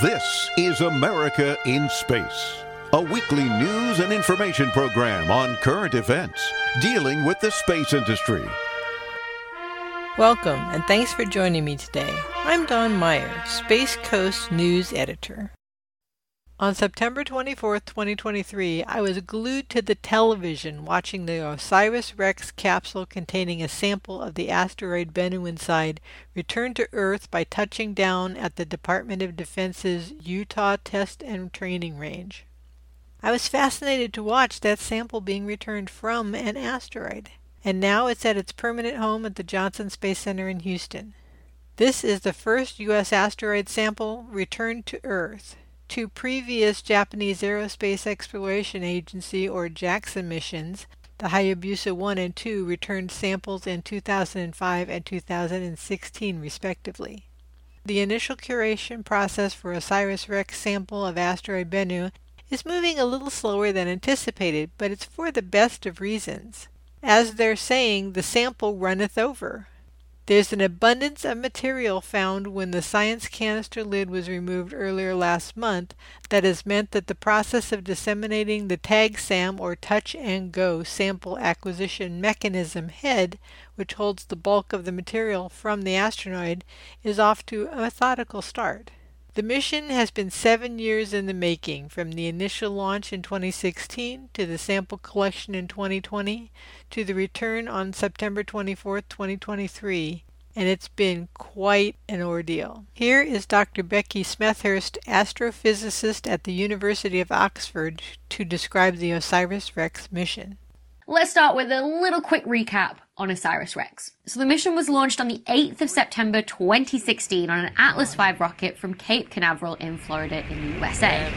This is America in Space, a weekly news and information program on current events dealing with the space industry. Welcome, and thanks for joining me today. I'm Dawn Meyer, Space Coast News Editor. On September 24, 2023, I was glued to the television watching the OSIRIS-REx capsule containing a sample of the asteroid Bennu inside return to Earth by touching down at the Department of Defense's Utah Test and Training Range. I was fascinated to watch that sample being returned from an asteroid, and now it's at its permanent home at the Johnson Space Center in Houston. This is the first U.S. asteroid sample returned to Earth. Two previous Japanese Aerospace Exploration Agency or JAXA missions, the Hayabusa 1 and 2, returned samples in 2005 and 2016 respectively. The initial curation process for OSIRIS-REx sample of asteroid Bennu is moving a little slower than anticipated, but it's for the best of reasons. As they're saying, the sample runneth over. There's an abundance of material found when the science canister lid was removed earlier last month that has meant that the process of disseminating the TAG-SAM or touch and go sample acquisition mechanism head, which holds the bulk of the material from the asteroid, is off to a methodical start. The mission has been seven years in the making, from the initial launch in 2016 to the sample collection in 2020 to the return on September 24, 2023, and it's been quite an ordeal. Here is Dr. Becky Smethurst, astrophysicist at the University of Oxford, to describe the OSIRIS-REx mission. Let's start with a little quick recap on OSIRIS-REx. So the mission was launched on the 8th of September 2016 on an Atlas V rocket from Cape Canaveral in Florida in the USA.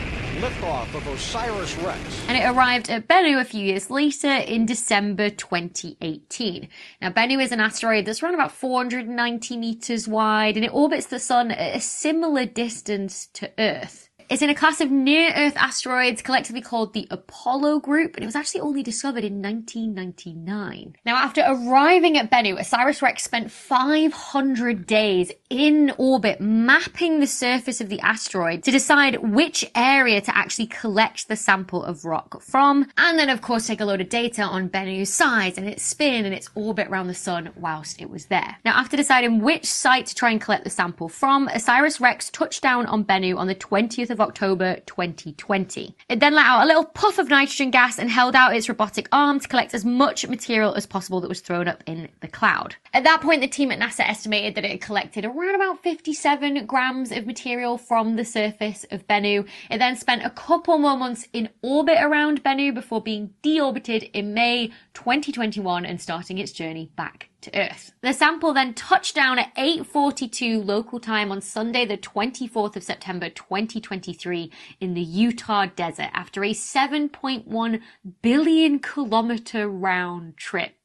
Liftoff of OSIRIS-REx. And it arrived at Bennu a few years later in December 2018. Now Bennu is an asteroid that's around about 490 meters wide and it orbits the sun at a similar distance to Earth. It's in a class of near-Earth asteroids collectively called the Apollo Group, and it was actually only discovered in 1999. Now, after arriving at Bennu, OSIRIS-REx spent 500 days in orbit mapping the surface of the asteroid to decide which area to actually collect the sample of rock from, and then of course take a load of data on Bennu's size and its spin and its orbit around the sun whilst it was there. Now, after deciding which site to try and collect the sample from, OSIRIS-REx touched down on Bennu on the 20th of October 2020. It then let out a little puff of nitrogen gas and held out its robotic arm to collect as much material as possible that was thrown up in the cloud. At that point, the team at NASA estimated that it had collected around about 57 grams of material from the surface of Bennu. It then spent a couple more months in orbit around Bennu before being deorbited in May 2021 and starting its journey back to Earth. The sample then touched down at 8:42 local time on Sunday the 24th of September 2023 in the Utah desert after a 7.1 billion kilometer round trip.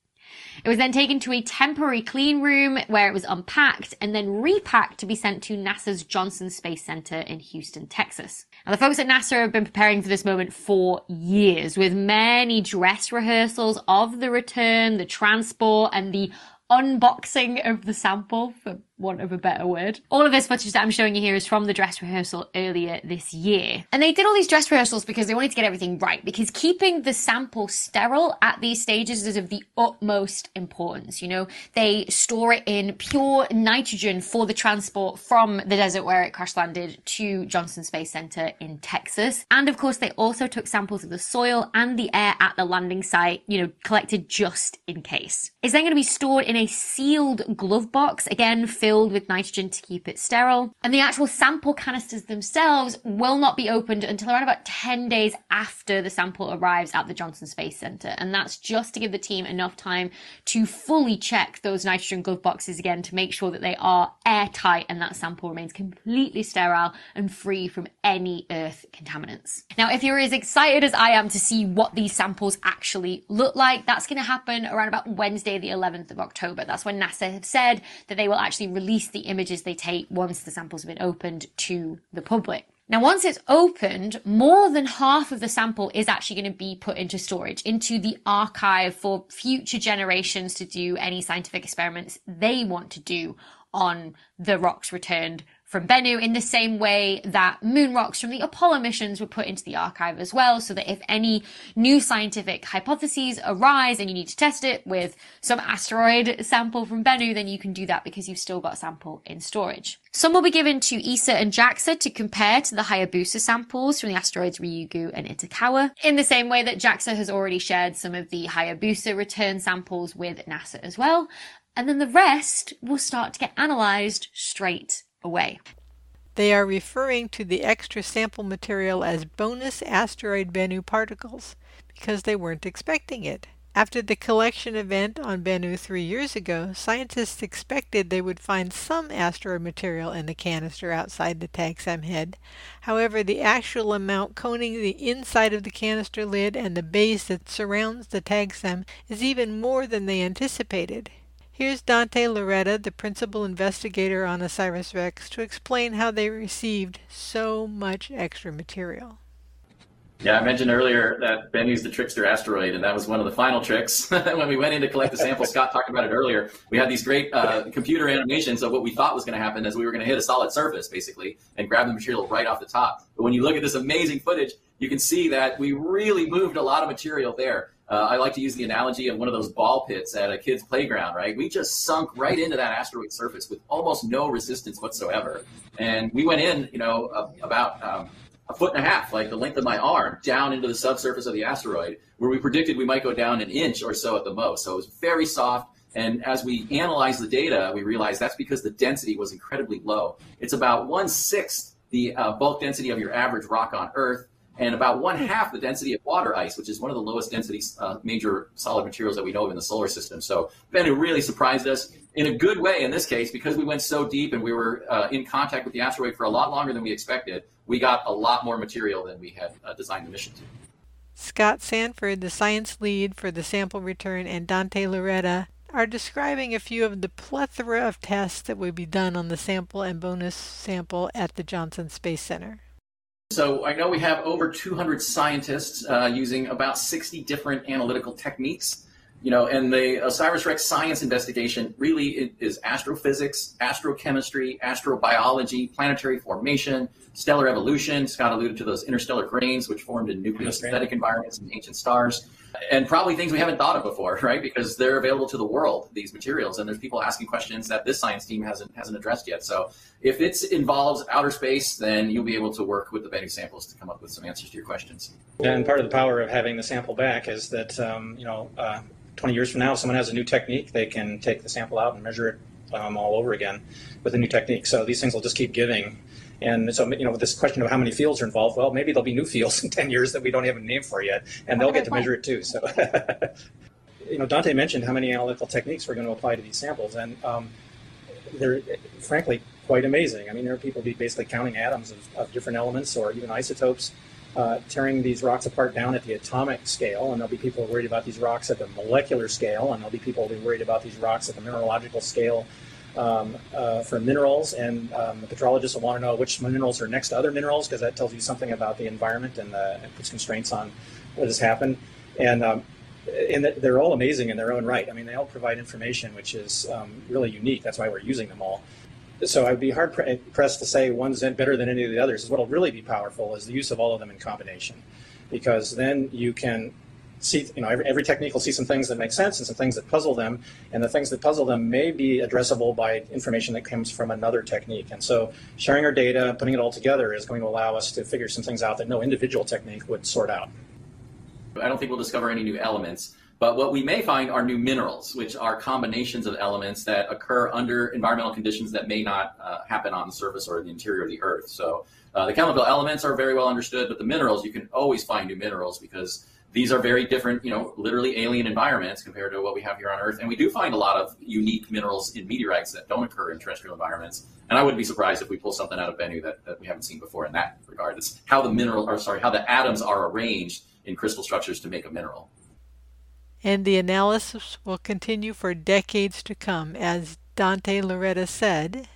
It was then taken to a temporary clean room where it was unpacked and then repacked to be sent to NASA's Johnson Space Center in Houston, Texas. Now, the folks at NASA have been preparing for this moment for years with many dress rehearsals of the return, the transport, and the unboxing of the sample, for want of a better word. All of this footage that I'm showing you here is from the dress rehearsal earlier this year. And they did all these dress rehearsals because they wanted to get everything right, because keeping the sample sterile at these stages is of the utmost importance. You know, they store it in pure nitrogen for the transport from the desert where it crash landed to Johnson Space Center in Texas. And of course, they also took samples of the soil and the air at the landing site, you know, collected just in case. It's then going to be stored in a sealed glove box, again, filled with nitrogen to keep it sterile. And the actual sample canisters themselves will not be opened until around about 10 days after the sample arrives at the Johnson Space Center. And that's just to give the team enough time to fully check those nitrogen glove boxes again to make sure that they are airtight and that sample remains completely sterile and free from any earth contaminants. Now, if you're as excited as I am to see what these samples actually look like, that's going to happen around about Wednesday, the 11th of October. That's when NASA have said that they will actually release the images they take once the samples have been opened to the public. Now, once it's opened, more than half of the sample is actually going to be put into storage, into the archive for future generations to do any scientific experiments they want to do on the rocks returned from Bennu in the same way that moon rocks from the Apollo missions were put into the archive as well, so that if any new scientific hypotheses arise and you need to test it with some asteroid sample from Bennu, then you can do that because you've still got sample in storage. Some will be given to ESA and JAXA to compare to the Hayabusa samples from the asteroids Ryugu and Itokawa, in the same way that JAXA has already shared some of the Hayabusa return samples with NASA as well. And then the rest will start to get analysed straight away. They are referring to the extra sample material as bonus asteroid Bennu particles because they weren't expecting it. After the collection event on Bennu three years ago, scientists expected they would find some asteroid material in the canister outside the TAGSAM head. However, the actual amount coating the inside of the canister lid and the base that surrounds the TAGSAM is even more than they anticipated. Here's Dante Lauretta, the principal investigator on OSIRIS-REx, to explain how they received so much extra material. Yeah, I mentioned earlier that Bennu's the trickster asteroid, and that was one of the final tricks. when we went in to collect the sample, Scott talked about it earlier. We had these great uh, computer animations of what we thought was going to happen as we were going to hit a solid surface, basically, and grab the material right off the top. But when you look at this amazing footage, you can see that we really moved a lot of material there. Uh, I like to use the analogy of one of those ball pits at a kid's playground, right? We just sunk right into that asteroid surface with almost no resistance whatsoever. And we went in, you know, about um, a foot and a half, like the length of my arm, down into the subsurface of the asteroid, where we predicted we might go down an inch or so at the most. So it was very soft. And as we analyzed the data, we realized that's because the density was incredibly low. It's about one sixth the uh, bulk density of your average rock on Earth and about one half the density of water ice, which is one of the lowest density uh, major solid materials that we know of in the solar system. So Bennu really surprised us in a good way in this case because we went so deep and we were uh, in contact with the asteroid for a lot longer than we expected. We got a lot more material than we had uh, designed the mission to. Scott Sandford, the science lead for the sample return, and Dante Lauretta are describing a few of the plethora of tests that would be done on the sample and bonus sample at the Johnson Space Center. So I know we have over 200 scientists uh, using about 60 different analytical techniques. You know, and the OSIRIS-REx science investigation really is astrophysics, astrochemistry, astrobiology, planetary formation, stellar evolution. Scott alluded to those interstellar grains, which formed in nucleosynthetic environments in ancient stars and probably things we haven't thought of before, right? Because they're available to the world, these materials, and there's people asking questions that this science team hasn't hasn't addressed yet. So if it involves outer space, then you'll be able to work with the Bennu samples to come up with some answers to your questions. And part of the power of having the sample back is that um, you know, uh, 20 years from now, someone has a new technique, they can take the sample out and measure it um, all over again with a new technique. So these things will just keep giving and so, you know, with this question of how many fields are involved, well, maybe there'll be new fields in 10 years that we don't have a name for yet, and they'll get to measure it too. So, you know, Dante mentioned how many analytical techniques we're going to apply to these samples, and um, they're frankly quite amazing. I mean, there are people be basically counting atoms of, of different elements or even isotopes. Uh, tearing these rocks apart down at the atomic scale, and there'll be people worried about these rocks at the molecular scale, and there'll be people worried about these rocks at the mineralogical scale um, uh, for minerals, and um, the petrologists will want to know which minerals are next to other minerals because that tells you something about the environment and, the, and puts constraints on what has happened. And um, and they're all amazing in their own right. I mean, they all provide information which is um, really unique. That's why we're using them all. So I'd be hard pressed to say one's better than any of the others. What'll really be powerful is the use of all of them in combination, because then you can see, you know, every, every technique will see some things that make sense and some things that puzzle them, and the things that puzzle them may be addressable by information that comes from another technique. And so, sharing our data, putting it all together, is going to allow us to figure some things out that no individual technique would sort out. I don't think we'll discover any new elements. But what we may find are new minerals, which are combinations of elements that occur under environmental conditions that may not uh, happen on the surface or the interior of the Earth. So uh, the chemical elements are very well understood, but the minerals, you can always find new minerals because these are very different, you know, literally alien environments compared to what we have here on Earth. And we do find a lot of unique minerals in meteorites that don't occur in terrestrial environments. And I wouldn't be surprised if we pull something out of Bennu that, that we haven't seen before in that regard. It's how the mineral, or sorry, how the atoms are arranged in crystal structures to make a mineral. And the analysis will continue for decades to come, as Dante Lauretta said.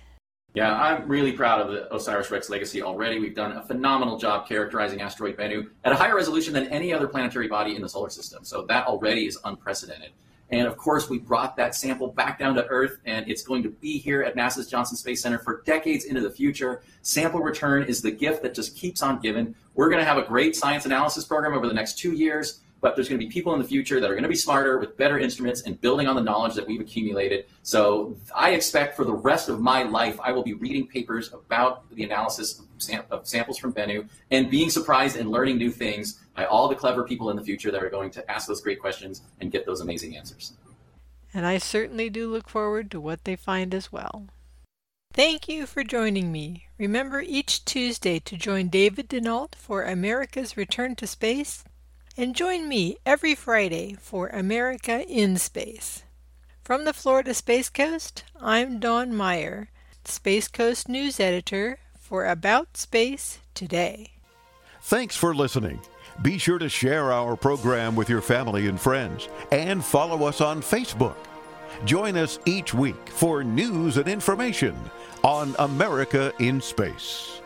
Yeah, I'm really proud of the OSIRIS-REx legacy already. We've done a phenomenal job characterizing asteroid Bennu at a higher resolution than any other planetary body in the solar system. So that already is unprecedented. And of course, we brought that sample back down to Earth, and it's going to be here at NASA's Johnson Space Center for decades into the future. Sample return is the gift that just keeps on giving. We're going to have a great science analysis program over the next two years but there's going to be people in the future that are going to be smarter with better instruments and building on the knowledge that we've accumulated. So I expect for the rest of my life, I will be reading papers about the analysis of, sam- of samples from Bennu and being surprised and learning new things by all the clever people in the future that are going to ask those great questions and get those amazing answers. And I certainly do look forward to what they find as well. Thank you for joining me. Remember each Tuesday to join David Denault for America's Return to Space and join me every Friday for America in Space. From the Florida Space Coast, I'm Dawn Meyer, Space Coast News Editor for About Space Today. Thanks for listening. Be sure to share our program with your family and friends and follow us on Facebook. Join us each week for news and information on America in Space.